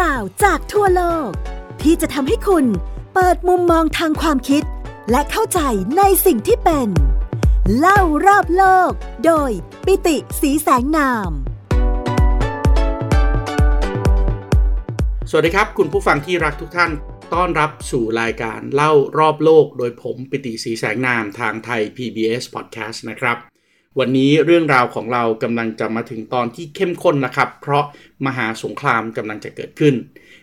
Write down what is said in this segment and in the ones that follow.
ราวจากทั่วโลก ที่จะทำให้คุณเปิดมุมมองทางความคิด และเข้าใจในสิ่งที่เป็น เล่ารอบโลก โดยปิติสีแสงนาม สวัสดีครับ คุณผู้ฟังที่รักทุกท่านต้อนรับสู่รายการเล่ารอบโลก โดยผมปิติสีแสงนามทางไทย PBS Podcast นะครับ วันนี้เรื่องราวของเรากำลังจะมาถึงตอนที่เข้มข้นนะครับ เพราะมหาสงครามกำลังจะเกิดขึ้น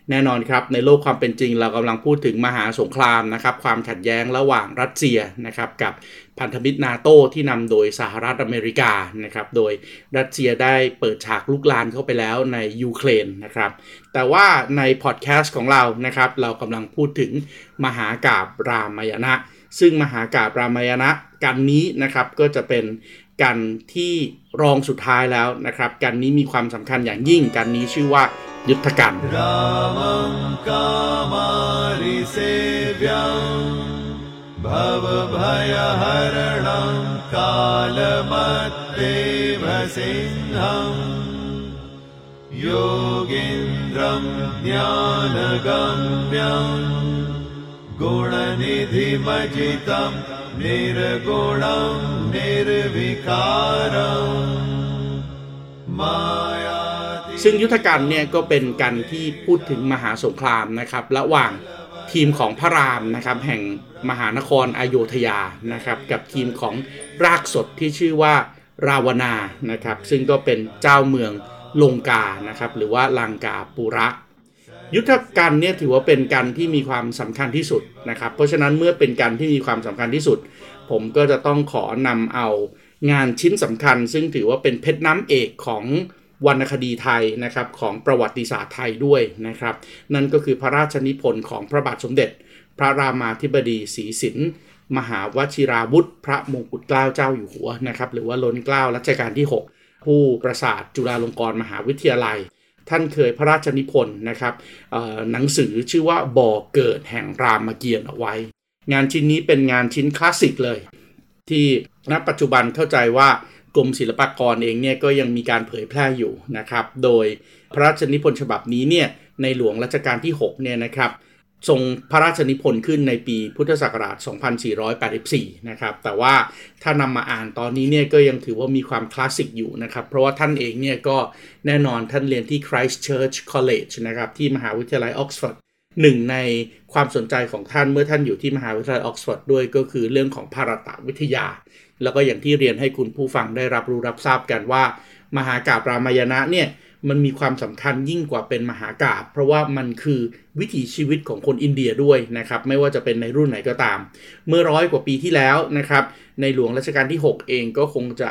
แน่นอนครับในโลกความเป็นจริงเรากำลังพูดถึงมหาสงครามนะครับความขัดแย้งระหว่างรัสเซียนะครับกับพันธมิตรนาโต้ที่นำโดยสหรัฐอเมริกานะครับโดยรัสเซียได้เปิดฉากลุกลานเข้าไปแล้วในยูเครนนะครับแต่ว่าในพอดแคสต์ของเรานะครับเรากำลังพูดถึงมหากาบรามายณะซึ่งมหากาบรามายณะกันนี้นะครับก็จะเป็น กันที่รองสุดท้ายแล้วนะครับ กันนี้มีความสำคัญอย่างยิ่งกันนี้ชื่อว่ายุทธกันโยกินรัมญานกัมยังกุณนิธิมจิตัม निर्गुणं निर्विकारम् माया ซึ่งยุทธการเนี่ยก็เป็นกันที่พูดถึงมหาสงครามนะครับระหว่างทีมของพระรามนะครับแห่งมหานครอโยธยานะครับกับทีมของรากสดที่ชื่อว่าราวนานะครับซึ่งก็เป็นเจ้าเมืองลงกานะครับหรือว่าลังกาปุระ ยุทธการเนี่ยถือว่าเป็นการที่มีความสำคัญที่สุดนะครับ เพราะฉะนั้นเมื่อเป็นการที่มีความสำคัญที่สุด ผมก็จะต้องขอนำเอางานชิ้นสำคัญ ซึ่งถือว่าเป็นเพชรน้ำเอกของวรรณคดีไทยนะครับของประวัติศาสตร์ไทยด้วยนะครับ นั่นก็คือพระราชนิพนธ์ของพระบาทสมเด็จ พระรามาธิบดีศรีสินมหาวชิราวุธ พระมงกุฎเกล้าเจ้าอยู่หัวนะครับหรือว่าล้นเกล้ารัชกาลที่ 6 ผู้ประสาทจุฬาลงกรณ์มหาวิทยาลัย ท่านเคยพระราชนิพนธ์นะครับหนังสือชื่อว่าบ่อเกิดแห่งรามเกียรติ์เอาไว้ งานชิ้นนี้เป็นงานชิ้นคลาสสิกเลย ที่ณปัจจุบันเข้าใจว่ากรมศิลปากรเองเนี่ยก็ยังมีการเผยแพร่อยู่นะครับ โดยพระราชนิพนธ์ฉบับนี้เนี่ยในหลวงรัชกาลที่6เนี่ยนะครับ ทรงพระราชนิพนธ์ขึ้นในปีพุทธศักราช 2484 นะครับ แต่ว่าถ้านำมาอ่านตอนนี้เนี่ยก็ยังถือว่ามีความคลาสสิกอยู่นะครับ เพราะว่าท่านเองเนี่ยก็แน่นอนท่านเรียนที่ Christchurch College นะครับ ที่มหาวิทยาลัยออกซฟอร์ดหนึ่งในความสนใจของท่านเมื่อท่านอยู่ที่มหาวิทยาลัยออกซฟอร์ดด้วยก็คือเรื่องของภารตวิทยา แล้วก็อย่างที่เรียนให้คุณผู้ฟังได้รับรู้รับทราบกันว่า มหากาบรามายณะเนี่ย มันมีความสำคัญยิ่งกว่าเป็นมหากาบเพราะว่ามันคือวิถีชีวิตของคนอินเดียด้วยนะครับ ไม่ว่าจะเป็นในรุ่นไหนก็ตาม เมื่อร้อยกว่าปีที่แล้วนะครับ ในหลวงรัชกาลที่ 6 เองก็คงจะ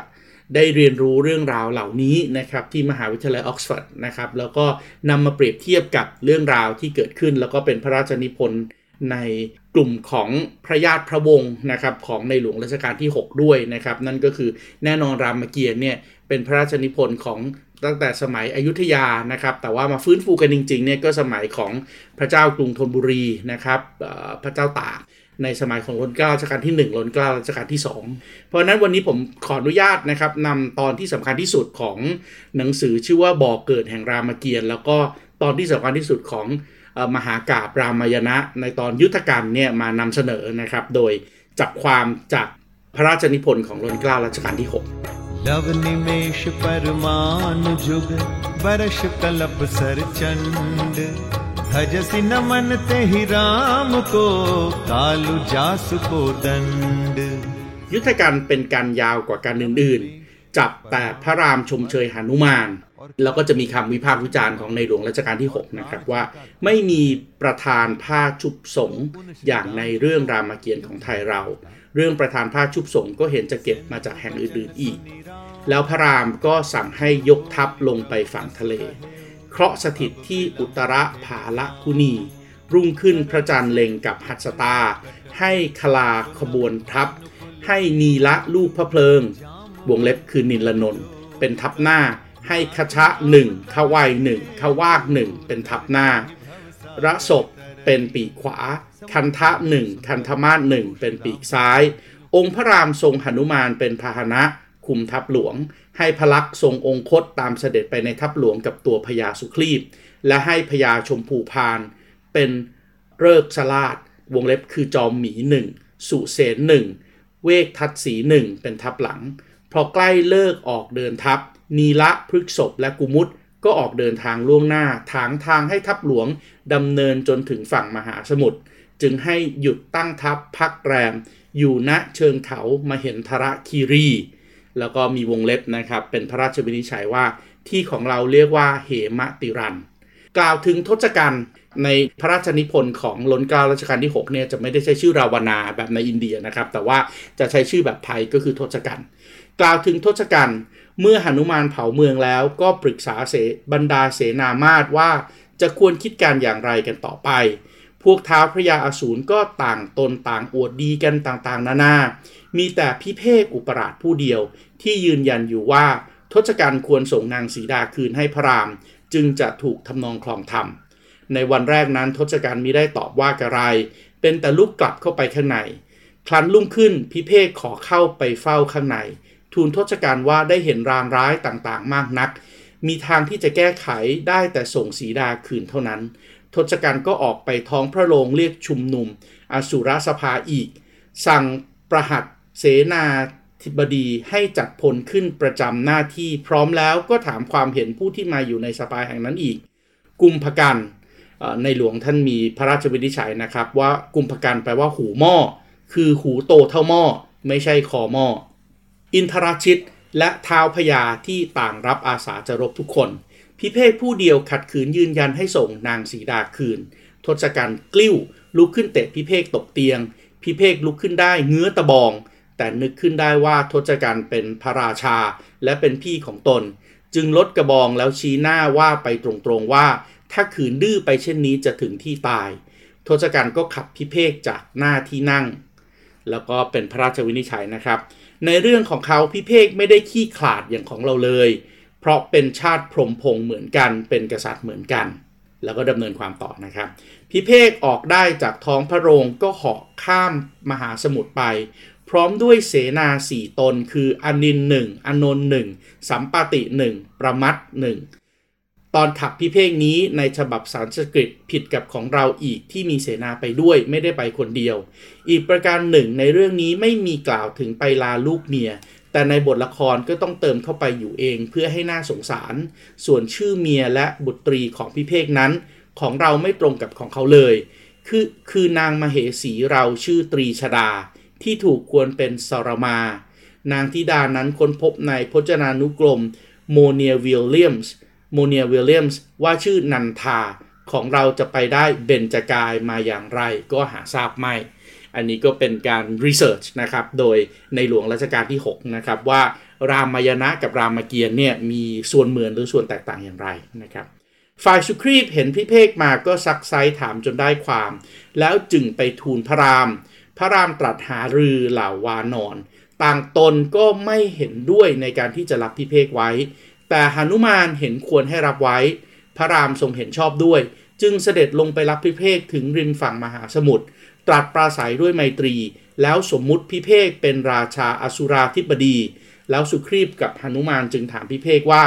ได้เรียนรู้เรื่องราวเหล่านี้นะครับที่มหาวิทยาลัยออกซฟอร์ดนะครับแล้วก็นำมาเปรียบเทียบกับเรื่องราวที่เกิดขึ้น แล้วก็เป็นพระราชนิพนธ์ในกลุ่มของพระญาติพระวงศ์นะครับของในหลวงรัชกาลที่ 6 ด้วยนะครับ นั่นก็คือแน่นอนรามเกียรติเนี่ยเป็นพระราชนิพนธ์ของ ตั้งแต่สมัยอยุธยานะครับ แต่ว่ามาฟื้นฟูกันจริงๆเนี่ยก็สมัยของพระเจ้ากรุงธนบุรีนะครับพระเจ้าตากในสมัยของรัชกาลรัชกาลที่1รัชกาลรัชกาลที่ 2 เพราะฉะนั้นวันนี้ผมขออนุญาตนะครับนำตอนที่สำคัญที่สุดของหนังสือชื่อว่าบ่อเกิดแห่งรามเกียรติ์แล้วก็ตอนที่สำคัญที่สุดของมหากาบรามายณะ ในตอนยุทธการเนี่ยมานำเสนอนะครับ โดยจับความจากพระราชนิพนธ์ของรัชกาลรัชกาลที่ 6 लव निमेष परमानु जुग बरष कलप सर चंड भजसि नमन ते ही राम को कालु जासु को दंड ยุทธการเป็นการยาวกว่าการอื่นๆ จับแต่พระรามชมเชยหานุมาน แล้วก็จะมีคำวิพากษ์วิจารณ์ของในหลวงรัชกาลที่ 6 นะครับว่าไม่มีประธานผ้าชุบสงอย่างในเรื่องรามเกียรติ์ของไทยเรา เรื่องประธานผ้าชุบสงก็เห็นจะเก็บมาจากแห่งอื่นๆอีก แล้วพระรามก็สั่งให้ยกทัพลงไปฝั่งทะเล เคราะห์สถิตที่อุตรผาละคุนีรุ่งขึ้นพระจันทร์เล็งกับหัสตา ให้คลาขบวนทัพให้นีละลูกพระเพลิง วงเล็บคือนิลนนเป็นทัพหน้าให้คชะหนึ่งขวัยหนึ่งขวากหนึ่งเป็นทัพหน้า ระศพเป็นปีกขวา คันทะหนึ่งคันธมาศหนึ่งเป็นปีกซ้าย องค์พระรามทรงหนุมานเป็นพาหนะคุมทัพหลวง ให้พระลักษ์ทรงองคตตามเสด็จไปในทัพหลวงกับตัวพญาสุครีบ และให้พญาชมพูพาน เป็นเริกสลาด วงเล็บคือจอมหมีหนึ่งสุเสนหนึ่งเวกทัตสีหนึ่งเป็นทัพหลัง พอใกล้เลิกออกเดินทัพ นีละพฤกษบและกุมุตก็ออกเดินทางล่วงหน้าทางทางให้ทัพหลวงดำเนินจนถึงฝั่งมหาสมุทรจึงให้หยุดตั้งทัพพักแรม อยู่ณเชิงเขามาเห็นทระคีรี แล้วก็มีวงเล็บนะครับ เป็นพระราชวินิจฉัยว่าที่ของเราเรียกว่าเหมติรัน กล่าวถึงทศกัณฐ์ในพระราชนิพนธ์ของล้นเกล้ารัชกาลที่6เนี่ยจะไม่ได้ใช้ชื่อราวนาแบบในอินเดียนะครับ แต่ว่าจะใช้ชื่อแบบไทยก็คือทศกัณฐ์ กล่าวถึงทศกัณฐ์เมื่อหนุมานเผาเมืองแล้วก็ปรึกษาเสบรรดาเสนามาตว่าจะควรคิดการอย่างไรกันต่อไป พวกท้าวพระยาอสูรก็ต่างตนต่างอวดดีกันต่างๆ นานา มีแต่พิเภกอุปราชผู้เดียว ที่ยืนยันอยู่ว่าทศกัณฐ์ควรส่งนางสีดาคืนให้พระราม จึงจะถูกทำนองคลองธรรม ในวันแรกนั้นทศกัณฐ์มิได้ตอบว่ากระไร เป็นแต่ลุกกลับเข้าไปข้างใน ครั้นลุ่งขึ้นพิเภกขอเข้าไปเฝ้าข้างใน ทูลทศกัณฐ์ว่าได้เห็นรางร้ายต่างๆ มากนัก มีทางที่จะแก้ไขได้แต่ส่งสีดาคืนเท่านั้น ทศกัณฐ์ก็ออกไปท้องพระโรงเรียกชุมนุมอสุรสภาอีก สั่งประหัตเสนาธิบดีให้จัดพลขึ้นประจำหน้าที่พร้อมแล้วก็ถามความเห็นผู้ที่มาอยู่ในสภาแห่งนั้นอีก กุมภกันในหลวงท่านมีพระราชวินิจฉัยนะครับ ว่ากุมภกันแปลว่าหูหม้อคือหูโตเท่าหม้อไม่ใช่คอหม้อ อินทราชิต และท้าวพญาที่ต่างรับอาสาจะรบทุกคน พิเภกผู้เดียวขัดขืนยืนยันให้ส่งนางสีดาคืน ทศกัณฐ์กลิ้ว ลุกขึ้นเตะพิเภกตกเตียง พิเภกลุกขึ้นได้เงื้อตะบอง แต่นึกขึ้นได้ว่าทศกัณฐ์เป็นพระราชาและเป็นพี่ของตน จึงลดกระบองแล้วชี้หน้าว่าไปตรงๆว่า ถ้าขืนดื้อไปเช่นนี้จะถึงที่ตายทศกัณฐ์ก็ขับพิเภกจากหน้าที่นั่ง แล้วก็เป็นพระราชวินิจฉัยนะครับ ในเรื่องของเขาพิเภกไม่ได้ขี้ขลาดอย่างของเราเลย เพราะเป็นชาติพรหมพงษ์เหมือนกัน เป็นกษัตริย์เหมือนกัน แล้วก็ดำเนินความต่อนะครับพิเภกออกได้จากท้องพระโรงก็เหาะข้ามมหาสมุทรไป พร้อมด้วยเสนาสี่ตนคืออนินหนึ่งอนนท์หนึ่งสัมปติหนึ่งประมัดหนึ่ง ตอนขับพิเภกนี้ในฉบับสันสกฤตผิดกับของเราอีกที่มีเสนาไปด้วยไม่ได้ไปคนเดียว อีกประการหนึ่งในเรื่องนี้ไม่มีกล่าวถึงไปลาลูกเมีย แต่ในบทละครก็ต้องเติมเข้าไปอยู่เองเพื่อให้หน่าสงสาร ส่วนชื่อเมียและบุตรีของพิเภกนั้น ของเราไม่ตรงกับของเขาเลย คือคือนางมเหสีเราชื่อตรีชดา ที่ถูกควรเป็นสรมา นางธิดานั้นค้นพบในพจนานุกรมโมเนียวิลเลียมส์ โมเนียวิลเลียมส์ว่าชื่อนันทาของเราจะไปได้เบญจกายมาอย่างไรก็หาทราบไม่ อันนี้ก็เป็นการรีเสิร์ชนะครับ โดยในหลวงรัชกาลที่ 6 นะครับ ว่ารามายณะกับรามเกียรติเนี่ยมีส่วนเหมือนหรือส่วนแตกต่างอย่างไรนะครับฝ่ายสุครีพเห็นพิเภกมาก็ซักไซถามจนได้ความ แล้วจึงไปทูลพระราม พระรามตรัสหารือเหล่าวานอน ต่างตนก็ไม่เห็นด้วยในการที่จะรับพิเภกไว้ แต่หนุมานเห็นควรให้รับไว้ พระรามทรงเห็นชอบด้วย จึงเสด็จลงไปรับพิเภกถึงริมฝั่งมหาสมุทรตรัสปราศัยด้วยไมตรี แล้วสมมุติพิเภกเป็นราชาอสุราธิบดี แล้วสุครีพกับหนุมานจึงถามพิเภกว่า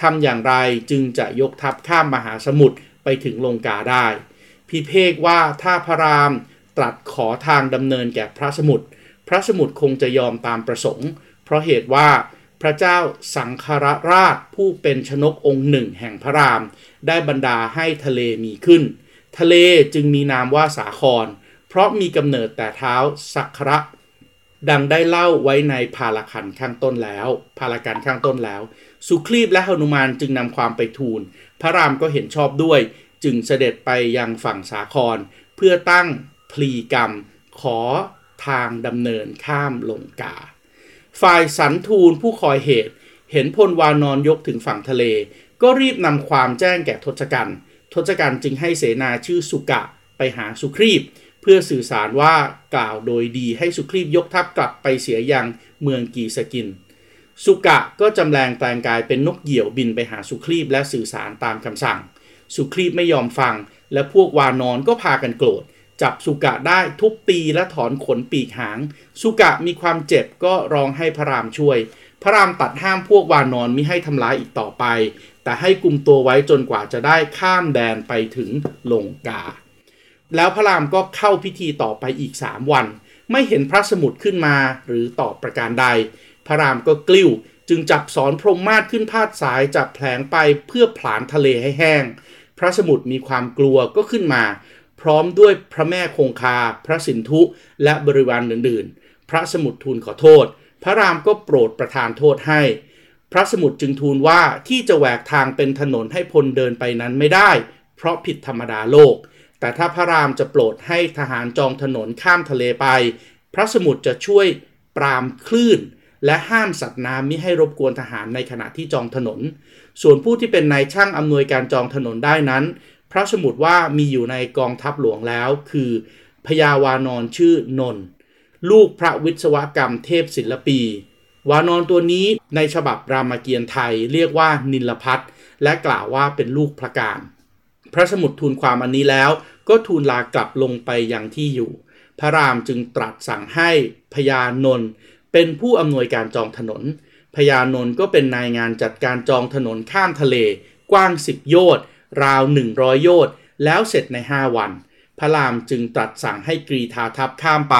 ทำอย่างไรจึงจะยกทัพข้ามมหาสมุทรไปถึงลงกาได้ พิเภกว่าถ้าพระรามตรัสขอทางดำเนินแก่พระสมุทรพระสมุทรคงจะยอมตามประสงค์ เพราะเหตุว่า พระเจ้าสังคารราชผู้เป็นชนกองค์หนึ่งแห่งพระราม ได้บรรดาให้ทะเลมีขึ้น ทะเลจึงมีนามว่าสาคร เพราะมีกำเนิดแต่เท้าสักระดังได้เล่าไว้ในพาลคันข้างต้นแล้วพาลกันข้างต้นแล้ว สุครีบและหนุมานจึงนำความไปทูล พระรามก็เห็นชอบด้วย จึงเสด็จไปยังฝั่งสาคร เพื่อตั้งพลีกรรม ขอทางดำเนินข้ามลงกา ฝ่ายสันทูลผู้คอยเหตุ เห็นพลวานอนยกถึงฝั่งทะเล ก็รีบนำความแจ้งแก่ทศกัณฐ์ทศกัณฐ์จึงให้เสนาชื่อสุกะไปหาสุครีบ เพื่อสื่อสารว่ากล่าวโดยดีให้สุครีบยกทัพกลับไปเสียยังเมืองกีสกิน สุกะก็จำแรงแปลงกายเป็นนกเหยี่ยวบินไปหาสุครีบและสื่อสารตามคำสั่ง สุครีบไม่ยอมฟัง และพวกวานอนก็พากันโกรธ จับสุกะได้ทุบตีและถอนขนปีกหาง สุกะมีความเจ็บก็ร้องให้พระรามช่วย พระรามตัดห้ามพวกวานอนมิให้ทำร้ายอีกต่อไป แต่ให้กุมตัวไว้จนกว่าจะได้ข้ามแดนไปถึงลงกา แล้วพระรามก็เข้าพิธีต่อไปอีก 3 วัน ไม่เห็นพระสมุดขึ้นมาหรือตอบประการใด พระรามก็กลิ้ว จึงจับสอนพรหมมาศขึ้นพาดสายจับแผลงไปเพื่อผลานทะเลให้แห้ง พระสมุดมีความกลัวก็ขึ้นมา พร้อมด้วยพระแม่คงคา พระสินธุ และบริวารอื่นๆ พระสมุดทูลขอโทษ พระรามก็โปรดประทานโทษให้ พระสมุดจึงทูลว่าที่จะแหวกทางเป็นถนนให้พลเดินไปนั้นไม่ได้ เพราะผิดธรรมดาโลก แต่ถ้าพระรามจะโปรดให้ทหารจองถนนข้ามทะเลไป พระสมุดจะช่วยปรามคลื่น และห้ามสัตว์น้ำมิให้รบกวนทหารในขณะที่จองถนน ส่วนผู้ที่เป็นนายช่างอำนวยการจองถนนได้นั้น พระสมุดว่ามีอยู่ในกองทัพหลวงแล้ว คือพญาวานอนชื่อนนท์ลูกพระวิศวกรรมเทพศิลปี วานอนตัวนี้ในฉบับรามเกียรติ์ไทยเรียกว่านิลพัทและกล่าวว่าเป็นลูกพระการ พระสมุดทูลความอันนี้แล้ว ก็ทูลลากลับลงไปยังที่อยู่ พระรามจึงตรัสสั่งให้พญานนท์เป็นผู้อำนวยการจองถนนพญานนท์ก็เป็นนายงานจัดการจองถนนข้ามทะเล กว้าง10โยชน์ ราว 100 โยชน์แล้วเสร็จใน 5 วัน พระรามจึงตรัสสั่งให้กรีธาทัพข้ามไป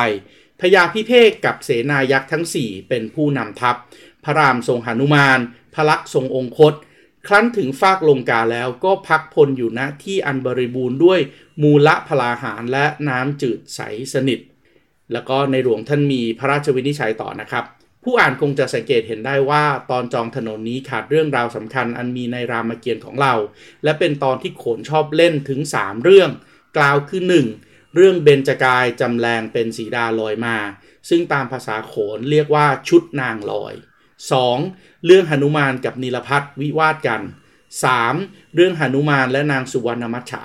พญาพิเภกกับเสนายักษ์ทั้ง 4 เป็นผู้นำทัพ พระรามทรงหนุมาน พระลักษ์ทรงองคต ครั้นถึงฟากลงกาแล้วก็พักพลอยู่ณที่อันบริบูรณ์ด้วยมูละพลาหารและน้ำจืดใสสนิท แล้วก็ในหลวงท่านมีพระราชวินิจฉัยต่อนะครับ ผู้อ่านคงจะสังเกตเห็นได้ว่าตอนจองถนนนี้ขาดเรื่องราวสำคัญอันมีในรามเกียรติ์ของเรา และเป็นตอนที่โขนชอบเล่นถึง 3 เรื่อง กล่าวคือ 1. เรื่องเบญจกายจำแรงเป็นสีดาลอยมา ซึ่งตามภาษาโขนเรียกว่าชุดนางลอย 2. เรื่องหนุมานกับนิลพัทวิวาทกัน 3. เรื่องหนุมานและนางสุวรรณมัจฉา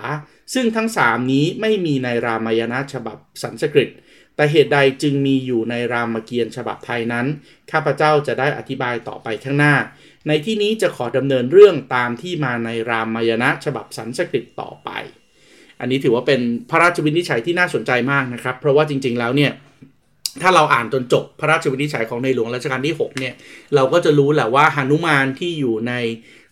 ซึ่งทั้ง 3 นี้ไม่มีในรามายณฉบับสันสกฤต แต่เหตุใดจึงมีอยู่ในรามเกียรติ์ฉบับไทยนั้น ข้าพเจ้าจะได้อธิบายต่อไปข้างหน้า ในที่นี้จะขอดำเนินเรื่องตามที่มาในรามายณฉบับสันสกฤตต่อไป อันนี้ถือว่าเป็นพระราชวินิจฉัยที่น่าสนใจมากนะครับ เพราะว่าจริง ๆ แล้วเนี่ยถ้าเราอ่านจนจบพระราชวินิจฉัยของในหลวงรัชกาลที่ 6 เนี่ย เราก็จะรู้แหละว่าหนุมานที่อยู่ใน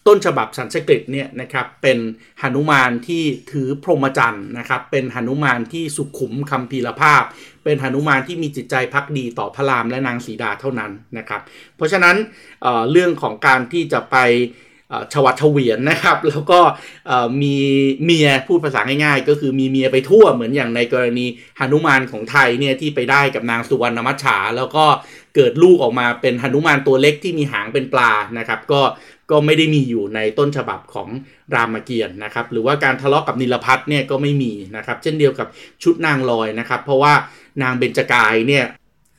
ต้นฉบับสันสกฤตเนี่ยนะครับเป็นหนุมานที่ถือพรหมจรรย์นะครับเป็นหนุมานที่สุขุมคำพีรภาพ เป็นหนุมานที่มีจิตใจพักดีต่อพระรามและนางสีดาเท่านั้นนะครับเพราะฉะนั้นเเรื่องของการที่จะไปชวัดเฉวียนนะครับ แล้วก็มีเมียพูดภาษาง่ายๆ ก็คือมีเมียไปทั่วเหมือนอย่างในกรณีหนุมานของไทยเนี่ยที่ไปได้กับนางสุวรรณมัจฉา แล้วก็เกิดลูกออกมาเป็นหนุมานตัวเล็กที่มีหางเป็นปลานะครับ ก็ ก็ไม่ได้มีอยู่ในต้นฉบับของรามเกียรติ์นะครับ หรือว่าการทะเลาะกับนิลพัทเนี่ยก็ไม่มีนะครับ เช่นเดียวกับชุดนางลอยนะครับ เพราะว่านางเบญจกายเนี่ย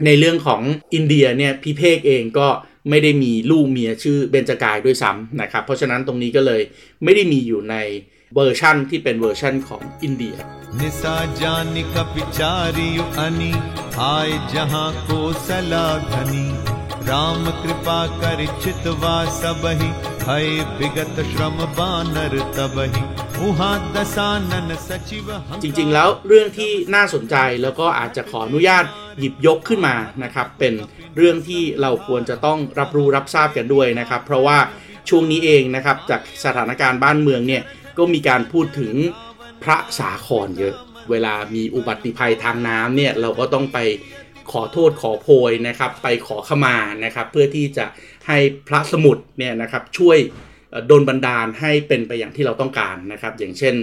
ในเรื่องของอินเดียเนี่ยพิเภกเองก็ไม่ได้มีลูกเมียชื่อเบญจกายด้วยซ้ำนะครับ เพราะฉะนั้นตรงนี้ก็เลยไม่ได้มีอยู่ในเวอร์ชั่นที่เป็นเวอร์ชั่นของอินเดียนิสาจานิกปิจาริยุอนิอายจหาโกสลาธนี राम कृपा कर चितवा सबहि भय विगत श्रम बानर तबहि उहाँ दसानन सचिव จริงๆ แล้วเรื่องที่น่าสนใจแล้วก็อาจจะขออนุญาตหยิบยกขึ้นมานะครับ เป็นเรื่องที่เราควรจะต้องรับรู้รับทราบกันด้วยนะครับ เพราะว่าช่วงนี้เองนะครับจากสถานการณ์บ้านเมืองเนี่ยก็มีการพูดถึงพระสาครเยอะ เวลามีอุบัติภัยทางน้ำเนี่ยเราก็ต้องไป ขอโทษขอโพยนะครับ ไปขอขมานะครับ เพื่อที่จะให้พระสมุดเนี่ยนะครับช่วยโดนบันดาลให้เป็นไปอย่างที่เราต้องการนะครับ อย่างเช่น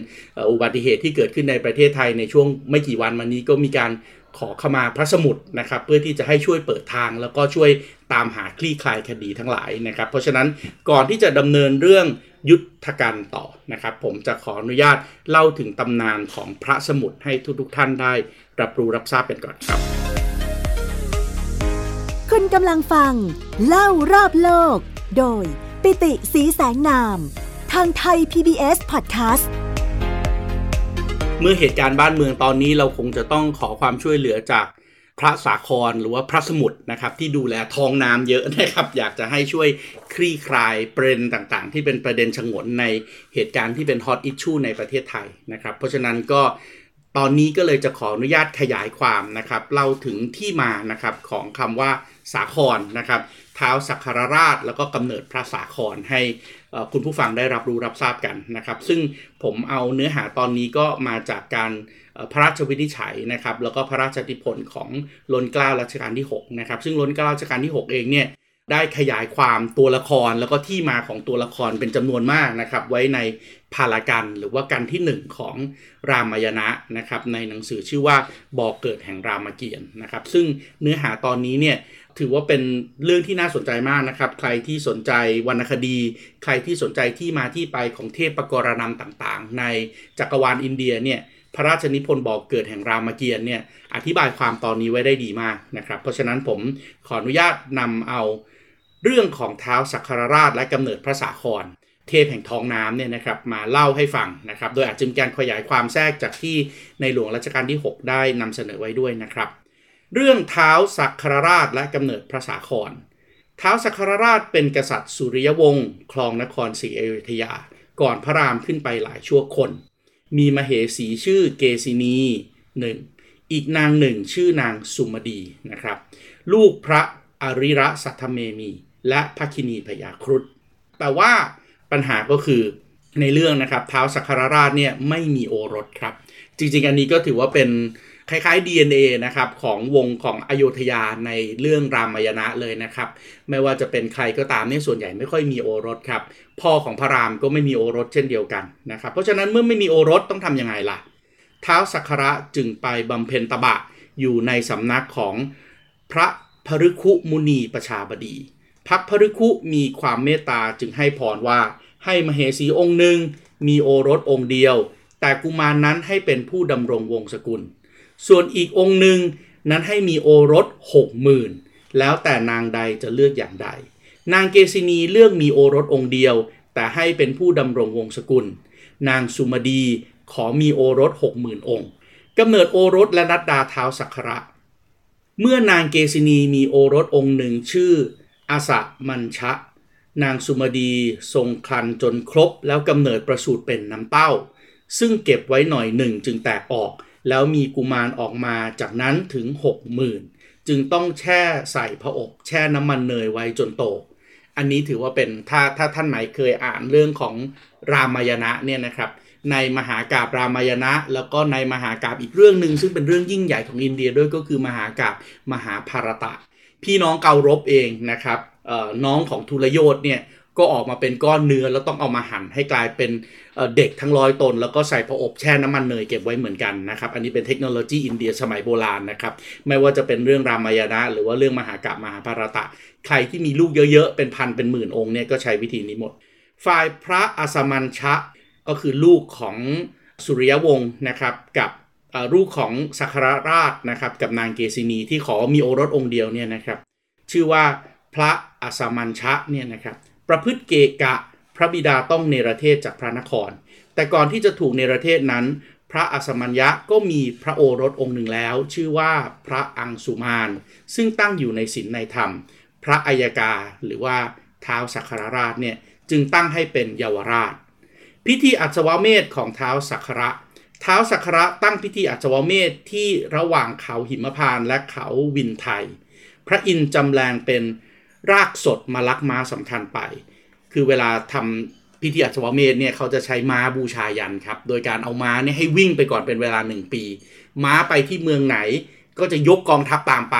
อุบัติเหตุที่เกิดขึ้นในประเทศไทยในช่วงไม่กี่วันมานี้ก็มีการขอขมาพระสมุดนะครับ เพื่อที่จะให้ช่วยเปิดทาง แล้วก็ช่วยตามหาคลี่คลายคดีทั้งหลายนะครับ เพราะฉะนั้นก่อนที่จะดำเนินเรื่องยุทธการต่อนะครับ ผมจะขออนุญาตเล่าถึงตำนานของพระสมุดให้ทุกๆท่านได้รับรู้รับทราบกันก่อนครับ กำลังฟัง เล่ารอบโลก โดย ปิติสีแสงนาม ทางไทย PBS Podcast เมื่อเหตุการณ์บ้านเมืองตอนนี้เราคงจะต้องขอความช่วยเหลือจากพระสาครหรือว่าพระสมุทรนะครับที่ดูแลทองน้ำเยอะนะครับ อยากจะให้ช่วยคลี่คลายประเด็นต่างๆ ที่เป็นประเด็นฉงนในเหตุการณ์ที่เป็นฮอตอิชชูในประเทศไทยนะครับ เพราะฉะนั้นก็ ตอนนี้ก็เลยจะขออนุญาตขยายความนะครับเล่าถึงที่มานะครับของคำว่าสาครนะครับเท้าสักครราช แล้วก็กำเนิดพระสาครให้คุณผู้ฟังได้รับรู้รับทราบกันนะครับ ซึ่งผมเอาเนื้อหาตอนนี้ก็มาจากการพระราชวินิจฉัยนะครับ แล้วก็พระราชติพลของล้นเกล้ารัชกาลที่6นะครับซึ่งล้นเกล้ารัชกาลที่ 6 เองเนี่ย ได้ขยายความตัวละครแล้วก็ที่มาของตัวละครเป็นจำนวนมากนะครับ ไว้ในพาลกันหรือว่ากันที่ 1 ของรามายณะนะครับ ในหนังสือชื่อว่าบอกเกิดแห่งรามเกียรตินะครับ ซึ่งเนื้อหาตอนนี้เนี่ยถือว่าเป็นเรื่องที่น่าสนใจมากนะครับ ใครที่สนใจวรรณคดี ใครที่สนใจที่มาที่ไปของเทพปกรณำต่างๆ ในจักรวาลอินเดียเนี่ยพระราชนิพนธ์บอกเกิดแห่งรามเกียรติเนี่ยอธิบายความตอนนี้ไว้ได้ดีมากนะครับ เพราะฉะนั้นผมขออนุญาตนำเอา เรื่องของเท้าสักครราชและกำเนิดพระสาคร เทพแห่งท้องน้ำเนี่ยนะครับมาเล่าให้ฟังนะครับ โดยอาจจะมีการขยายความแทรกจากที่ในหลวงรัชกาลที่ 6 ได้นำเสนอไว้ด้วยนะครับ เรื่องเท้าสักครราชและกำเนิดพระสาครเท้าสักครราชเป็นกษัตริย์สุริยวงศ์ครองนครศรีอยุธยา ก่อนพระรามขึ้นไปหลายชั่วคน มีมเหสีชื่อเกษินีหนึ่งอีกนางหนึ่งชื่อนางสุมดีนะครับ ลูกพระอริระสัทธเมมี และพระคินีพยาครุฑแต่ว่าปัญหาก็คือในเรื่องนะครับเท้าสักคารราชเนี่ยไม่มีโอรสครับ จริงๆ อันนี้ก็ถือว่าเป็นคล้ายๆ DNA นะครับของวงของอโยธยาในเรื่องรามายณะเลยนะครับ ไม่ว่าจะเป็นใครก็ตามเนี่ยส่วนใหญ่ไม่ค่อยมีโอรสครับ พ่อของพระรามก็ไม่มีโอรสเช่นเดียวกันนะครับ เพราะฉะนั้นเมื่อไม่มีโอรสต้องทำยังไงล่ะเท้าสักระจึงไปบำเพ็ญตบะอยู่ในสำนักของพระพฤคุมุนีประชาบดี พักพฤคุมีความเมตตาจึงให้พรว่า ให้มเหสีองค์หนึ่ง มีโอรสองค์เดียว แต่กุมารนนั้นให้เป็นผู้ดำรงวงศกุล ส่วนอีกองค์หนึ่งนั้นให้มีโอรสหกหมื่นแล้วแต่นางใดจะเลือกอย่างใด นางเกษินีเลือกมีโอรสองค์เดียว แต่ให้เป็นผู้ดำรงวงศกุล นางสุมาดีขอมีโอรสหกหมื่นองค์กำเนิดโอรสและนัดดาเท้าสักระ เมื่อนางเกษินีมีโอรสองค์หนึ่งชื่อ อาสะมันชะ นางสุมาดีทรงครันจนครบ แล้วกำเนิดประสูติเป็นน้ำเต้า ซึ่งเก็บไว้หน่อยหนึ่งจึงแตกออก แล้วมีกุมารออกมาจากนั้นถึงหกหมื่นจึงต้องแช่ใส่พระอกแช่น้ำมันเนยไว้จนโต อันนี้ถือว่าเป็นถ้าถ้าท่านไหนเคยอ่านเรื่องของรามายณะเนี่ยนะครับ ในมหากาบรามายณะ แล้วก็ในมหากาบอีกเรื่องหนึ่งซึ่งเป็นเรื่องยิ่งใหญ่ของอินเดียด้วยก็คือมหากาบมหาภารตะ พี่น้องเการบเองนะครับน้องของทุลโยธเนี่ยก็ออกมาเป็นก้อนเนื้อแล้วต้องเอามาหั่นให้กลายเป็นเด็กทั้งร้อยตน แล้วก็ใส่พระอบแช่น้ำมันเนยเก็บไว้เหมือนกันนะครับ อันนี้เป็นเทคโนโลยีอินเดียสมัยโบราณนะครับ ไม่ว่าจะเป็นเรื่องรามายณะ หรือว่าเรื่องมหากามหาภารตะ ใครที่มีลูกเยอะๆ เป็นพันเป็นหมื่นองค์เนี่ยก็ใช้วิธีนี้หมด ฝ่ายพระอสมันชะก็คือลูกของสุริยวงศ์นะครับกับ ลูกของสักรราชนะครับกับนางเกษินีที่ขอมีโอรสองค์เดียวเนี่ยนะครับ ชื่อว่าพระอสมันชะเนี่ยนะครับประพฤติเกกะพระบิดาต้องเนรเทศจากพระนคร แต่ก่อนที่จะถูกเนรเทศนั้น พระอสมัญญะก็มีพระโอรสองค์หนึ่งแล้ว ชื่อว่าพระอังสุมาน ซึ่งตั้งอยู่ในศีลในธรรม พระอัยกาหรือว่าท้าวสักครราชเนี่ยจึงตั้งให้เป็นเยาวราช พิธีอัศวเมธของท้าวสักคระ ท้าวสักระตั้งพิธีอัศวเมธที่ระหว่างเขาหิมพานและเขาวินไทย พระอินทร์จำแรงเป็นรากสดมาลักม้าสำคัญไป คือเวลาทำพิธีอัศวเมธเนี่ยเขาจะใช้ม้าบูชายันครับ โดยการเอาม้าเนี่ยให้วิ่งไปก่อนเป็นเวลาหนึ่งปี ม้าไปที่เมืองไหนก็จะยกกองทัพตามไป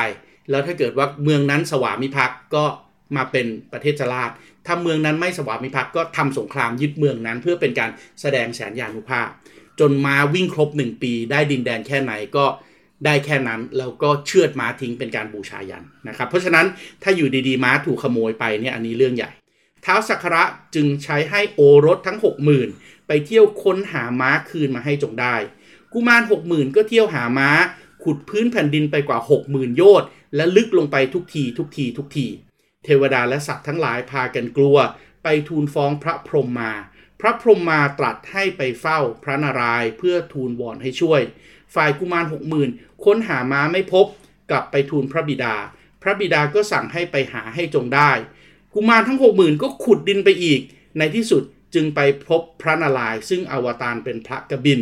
แล้วถ้าเกิดว่าเมืองนั้นสวามิภักดิ์ก็มาเป็นประเทศจราชถ้าเมืองนั้นไม่สวามิภักดิ์ก็ทำสงครามยึดเมืองนั้น เพื่อเป็นการแสดงแสนยานุภาพ จนม้าวิ่งครบหนึ่งปี ได้ดินแดนแค่ไหนก็ได้แค่นั้นแล้วก็เชือดม้าทิ้งเป็นการบูชายันนะครับ เพราะฉะนั้นถ้าอยู่ดีๆม้าถูกขโมยไปเนี่ยอันนี้เรื่องใหญ่ท้าวสักระจึงใช้ให้โอรสทั้ง 60,000 ไปเที่ยวค้นหาม้าคืนมาให้จงได้ กุมาร 60,000 ก็เที่ยวหาม้า ขุดพื้นแผ่นดินไปกว่า 60,000 โยชน์และลึกลงไปทุกทีทุกทีทุกที เทวดาและสัตว์ทั้งหลายพากันกลัว ไปทูลฟ้องพระพรหมมา พระพรหมมาตรัสให้ไปเฝ้าพระนารายณ์เพื่อทูลวอนให้ช่วย ฝ่ายกุมารหกหมื่นค้นหาม้าไม่พบ กลับไปทูลพระบิดา พระบิดาก็สั่งให้ไปหาให้จงได้ กุมารทั้งหกหมื่นก็ขุดดินไปอีก ในที่สุดจึงไปพบพระนารายณ์ซึ่งอวตารเป็นพระกบิน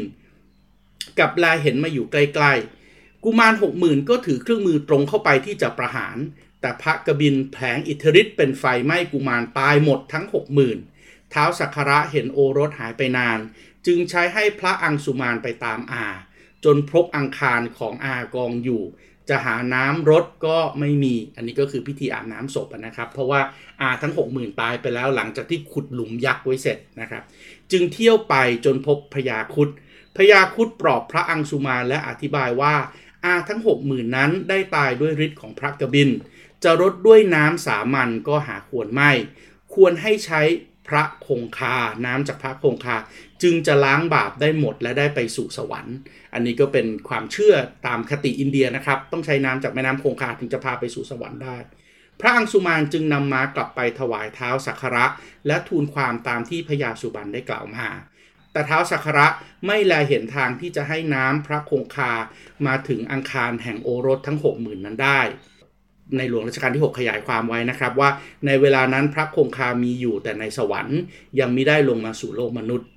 กับลายเห็นมาอยู่ใกล้ๆ กุมารหกหมื่นก็ถือเครื่องมือตรงเข้าไปที่จะประหาร แต่พระกบินแผลงอิทธิฤทธิ์เป็นไฟไหม้กุมารตายหมดทั้งหกหมื่น ท้าวสักระเห็นโอรสหายไปนาน จึงใช้ให้พระอังสุมานไปตามอา จนพบอังคารของอากองอยู่ จะหาน้ำรถก็ไม่มี อันนี้ก็คือพิธีอาบน้ำศพนะครับ เพราะว่าอาทั้ง 60,000 ตายไปแล้วหลังจากที่ขุดหลุมยักษ์ไว้เสร็จนะครับ จึงเที่ยวไปจนพบพญาคุดพญาคุดปลอบพระอังสุมานและอธิบายว่า อาทั้ง 60,000 นั้นได้ตายด้วยฤทธิ์ของพระกบิน จะรดด้วยน้ำสามัญก็หาควรไม่ ควรให้ใช้ พระคงคา น้ำจากพระคงคา จึงจะล้างบาปได้หมดและได้ไปสู่สวรรค์ อันนี้ก็เป็นความเชื่อตามคติอินเดียนะครับ ต้องใช้น้ำจากแม่น้ำคงคาถึงจะพาไปสู่สวรรค์ได้ พระอังสุมานจึงนำม้ากลับไปถวายเท้าสักการะ และทูลความตามที่พญาสุบันได้กล่าวมาแต่เท้าสักระไม่แลเห็นทางที่จะให้น้ำพระคงคามาถึงอังคารแห่งโอรสทั้งหกหมื่นนั้นได้ ในหลวงรัชกาลที่ 6 ขยายความไว้นะครับว่าในเวลานั้นพระคงคามีอยู่แต่ในสวรรค์ยังไม่ได้ลงมาสู่โลกมนุษย์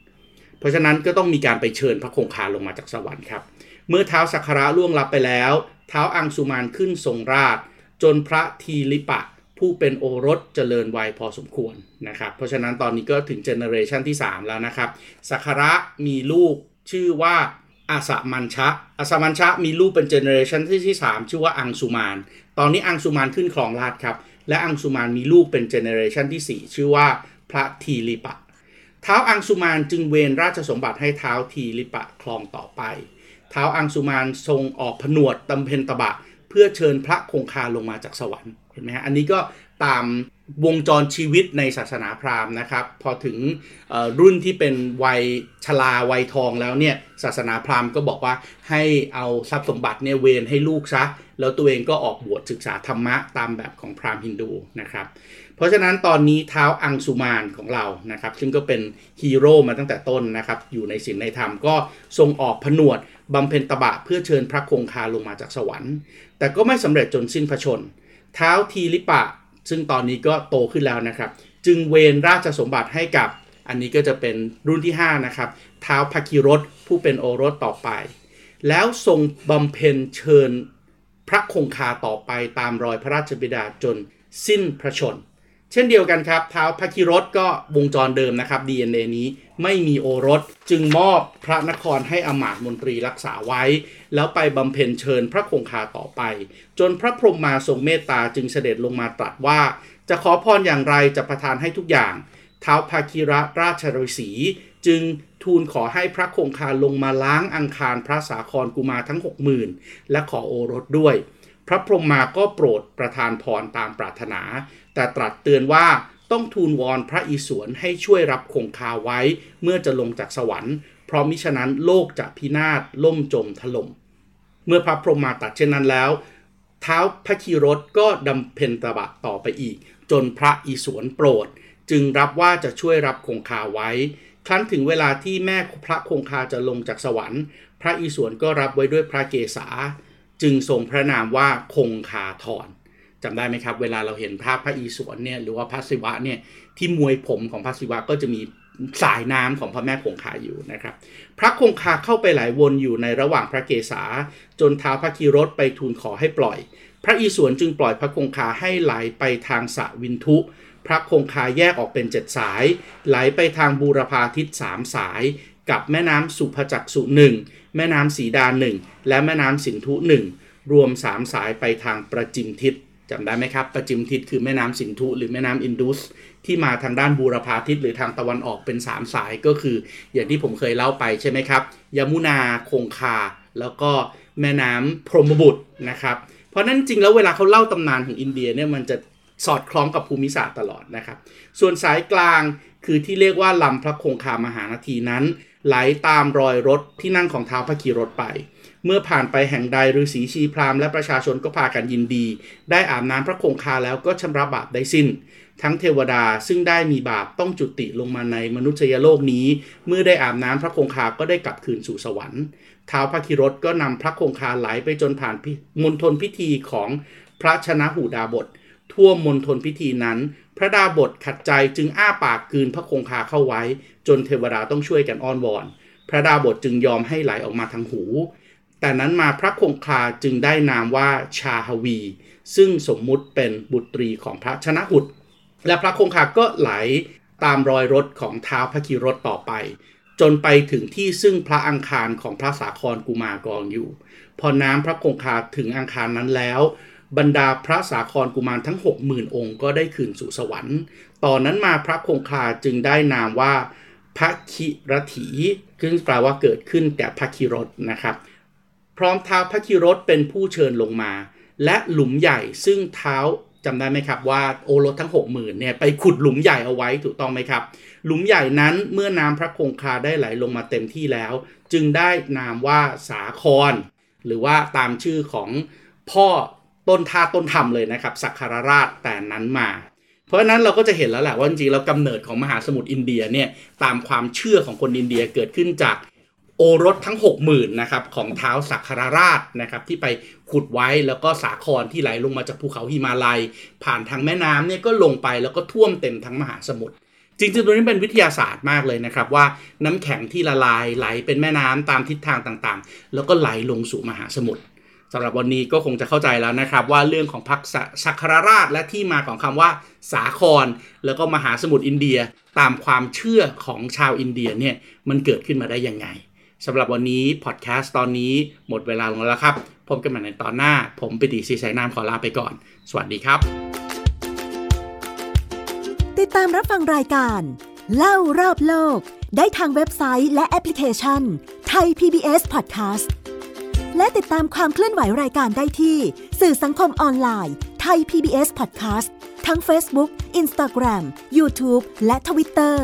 เพราะฉะนั้นก็ต้องมีการไปเชิญพระคงคาลงมาจากสวรรค์ครับ เมื่อเท้าสักระล่วงลับไปแล้ว เท้าอังสุมานขึ้นทรงราช จนพระทีลิปะผู้เป็นโอรสเจริญวัยพอสมควรนะครับ เพราะฉะนั้นตอนนี้ก็ถึง generation ที่ 3 แล้วนะครับสัคระมีลูกชื่อว่าอาสมันชะอาสมันชะมีลูกเป็น generation ที่ที่ 3 ชื่อว่าอังสุมาน ตอนนี้อังสุมานขึ้นครองราชครับ และอังสุมานมีลูกเป็น generation ที่ 4 ชื่อว่าพระทีลิปะ ท้าวอังสุมานจึงเวนราชสมบัติให้ท้าวทีลิปะครองต่อไป ท้าวอังสุมานทรงออกผนวชบำเพ็ญตบะ เพื่อเชิญพระคงคาลงมาจากสวรรค์เห็นไหมฮะอันนี้ก็ตาม วงจรชีวิตในศาสนาพราหมณ์นะครับ พอถึงรุ่นที่เป็นวัยชราวัยทองแล้วเนี่ยศาสนาพราหมณ์ก็บอกว่าให้เอาทรัพย์สมบัติเนี่ยเวนให้ลูกซะแล้วตัวเองก็ออกบวชศึกษาธรรมะตามแบบของพราหมณ์ฮินดูนะครับ เพราะฉะนั้นตอนนี้เท้าอังสุมานของเรานะครับ ซึ่งก็เป็นฮีโร่มาตั้งแต่ต้นนะครับ อยู่ในศีลในธรรมก็ทรงออกผนวดบำเพ็ญตบะเพื่อเชิญพระคงคาลงมาจากสวรรค์ แต่ก็ไม่สำเร็จจนสิ้นพระชน เท้าทีลิปะ ซึ่งตอนนี้ก็โตขึ้นแล้วนะครับ จึงเวนราชสมบัติให้กับ อันนี้ก็จะเป็นรุ่นที่ 5 นะครับเท้าพาคิรสผู้เป็นโอรสต่อไป แล้วทรงบำเพ็ญเชิญพระคงคาต่อไปตามรอยพระราชบิดาจนสิ้นพระชน เช่นเดียวกันครับท้าพาคิรสก็วงจรเดิมนะครับ DNA นี้ไม่มีโอรสจึงมอบพระนครให้อมาต์มนตรีรักษาไว้ แล้วไปบำเพ็ญเชิญพระคงคาต่อไป จนพระพรหมมาทรงเมตตาจึงเสด็จลงมาตรัสว่า จะขอพรอย่างไรจะประทานให้ทุกอย่างท้าวพาคิระราชฤาษีจึงทูลขอให้พระคงคาลงมาล้างอังคารพระสาครกุมารทั้งหกหมื่นและขอโอรสด้วย พระพรหมมาก็โปรดประทานพรตามปรารถนา แต่ตรัสเตือนว่าต้องทูลวอนพระอิศวรให้ช่วยรับคงคาไว้เมื่อจะลงจากสวรรค์ เพราะมิฉะนั้นโลกจะพินาศล่มจมถล่ม เมื่อพระพรหมมาตัดเช่นนั้นแล้ว เท้าพระคีรสก็ดำเพ็ญตบะต่อไปอีก จนพระอิศวรโปรด จึงรับว่าจะช่วยรับคงคาไว้ ครั้นถึงเวลาที่แม่พระคงคาจะลงจากสวรรค์ พระอิศวรก็รับไว้ด้วยพระเกศาจึงทรงพระนามว่าคงคาทร จำได้ไหมครับ เวลาเราเห็นภาพพระอิศวรเนี่ยหรือว่าพระศิวะเนี่ยที่มวยผมของพระศิวะก็จะมีสายน้ำของพระแม่คงคาอยู่นะครับ พระคงคาเข้าไปหลายวนอยู่ในระหว่างพระเกศาจนท้าพระคีรสไปทูลขอให้ปล่อย พระอิศวรจึงปล่อยพระคงคาให้ไหลไปทางสะวินทุ พระคงคาแยกออกเป็นเจ็ดสาย ไหลไปทางบูรพาทิศสามสาย กับแม่น้ำสุภจักสุหนึ่งแม่น้ำสีดาหนึ่งและแม่น้ำสินธุหนึ่งรวมสามสายไปทางประจิมทิศ จำได้ไหมครับ ประจิมทิศคือแม่น้ำสินธุ หรือแม่น้ำอินดุส ที่มาทางด้านบูรพาทิศหรือทางตะวันออกเป็น 3 สายก็คือ อย่างที่ผมเคยเล่าไปใช่ไหมครับ ยมุนาคงคา แล้วก็แม่น้ำพรหมบุตรนะครับ เพราะนั้นจริงแล้วเวลาเขาเล่าตำนานของอินเดียเนี่ยมันจะสอดคล้องกับภูมิศาสตร์ตลอดนะครับ ส่วนสายกลางคือที่เรียกว่าลำพระคงคามหานาทีนั้น ไหลาตามรอยรถที่นั่งของเท้าพระกีรถไป เมื่อผ่านไปแห่งใดฤาษีชีพรามและประชาชนก็พากันยินดี ได้อาบน้ำพระคงคาแล้วก็ชำระบาปได้สิ้น ทั้งเทวดาซึ่งได้มีบาปต้องจุติลงมาในมนุษยโลกนี้ เมื่อได้อาบน้ำพระคงคาก็ได้กลับคืนสู่สวรรค์ท้าวพระคิรถก็นำพระคงคาไหลไปจนผ่านมณฑลพิธีของพระชนะหูดาบท ทั่วมณฑลพิธีนั้น พระดาบทขัดใจจึงอ้าปากคืนพระคงคาเข้าไว้ จนเทวดาต้องช่วยกันอ้อนวอน พระดาบทจึงยอมให้ไหลออกมาทางหู แต่นั้นมาพระคงคาจึงได้นามว่าชาฮวี ซึ่งสมมุติเป็นบุตรีของพระชนะหุดและพระคงคาก็ไหลตามรอยรถของเท้าพระคีรถต่อไป จนไปถึงที่ซึ่งพระอังคารของพระสาครกุมากองอยู่ พอน้ำพระคงคาถึงอังคารนั้นแล้ว บรรดาพระสาครกุมารทั้ง 60,000 องค์ก็ได้ขึ้นสู่สวรรค์ ตอนนั้นมาพระคงคาจึงได้นามว่าพระคิรถีซึ่งแปลว่าเกิดขึ้นแก่พระคิรถนะครับ พร้อมเท้าพระคิรถเป็นผู้เชิญลงมา และหลุมใหญ่ซึ่งเท้าจำได้ไหมครับว่าโอรสทั้ง 6 0,000เนี่ยไปขุดหลุมใหญ่เอาไว้ถูกต้องไหมครับ หลุมใหญ่นั้นเมื่อน้ำพระคงคาได้ไหลลงมาเต็มที่แล้ว จึงได้นามว่าสาคร หรือว่าตามชื่อของพ่อต้นท่าต้นธรรมเลยนะครับสักคารราชแต่นั้นมา เพราะฉะนั้นเราก็จะเห็นแล้วแหละว่าจริงๆแล้วกำเนิดของมหาสมุทรอินเดียเนี่ยตามความเชื่อของคนอินเดียเกิดขึ้นจาก โอรสทั้ง 60,000นะครับของเท้าสักคารราชนะครับที่ไปขุดไว้แล้วก็สาครที่ไหลลงมาจากภูเขาหิมาลัย ผ่านทางแม่น้ำเนี่ยก็ลงไปแล้วก็ท่วมเต็มทั้งมหาสมุทรจริงๆตัวนี้เป็นวิทยาศาสตร์มากเลยนะครับ ว่าน้ำแข็งที่ละลายไหลเป็นแม่น้ำตามทิศทางต่างๆ แล้วก็ไหลลงสู่มหาสมุทรสำหรับวันนี้ก็คงจะเข้าใจแล้วนะครับ ว่าเรื่องของพรรคสักคารราชและที่มาของคำว่า สาคร แล้วก็มหาสมุทรอินเดียตามความเชื่อของชาวอินเดียเนี่ยมันเกิดขึ้นมาได้ยังไง สำหรับวันนี้พอดแคสต์ตอนนี้หมดเวลาลงแล้วครับพบกันใหม่ในตอนหน้า ผมปิติศรีสายนามขอลาไปก่อน สวัสดีครับ ติดตามรับฟังรายการ เล่ารอบโลก ได้ทางเว็บไซต์และแอปพลิเคชันไทย PBS Podcast และติดตามความเคลื่อนไหวรายการได้ที่ สื่อสังคมออนไลน์ไทย PBS Podcast ทั้ง Facebook, Instagram, YouTube และ Twitter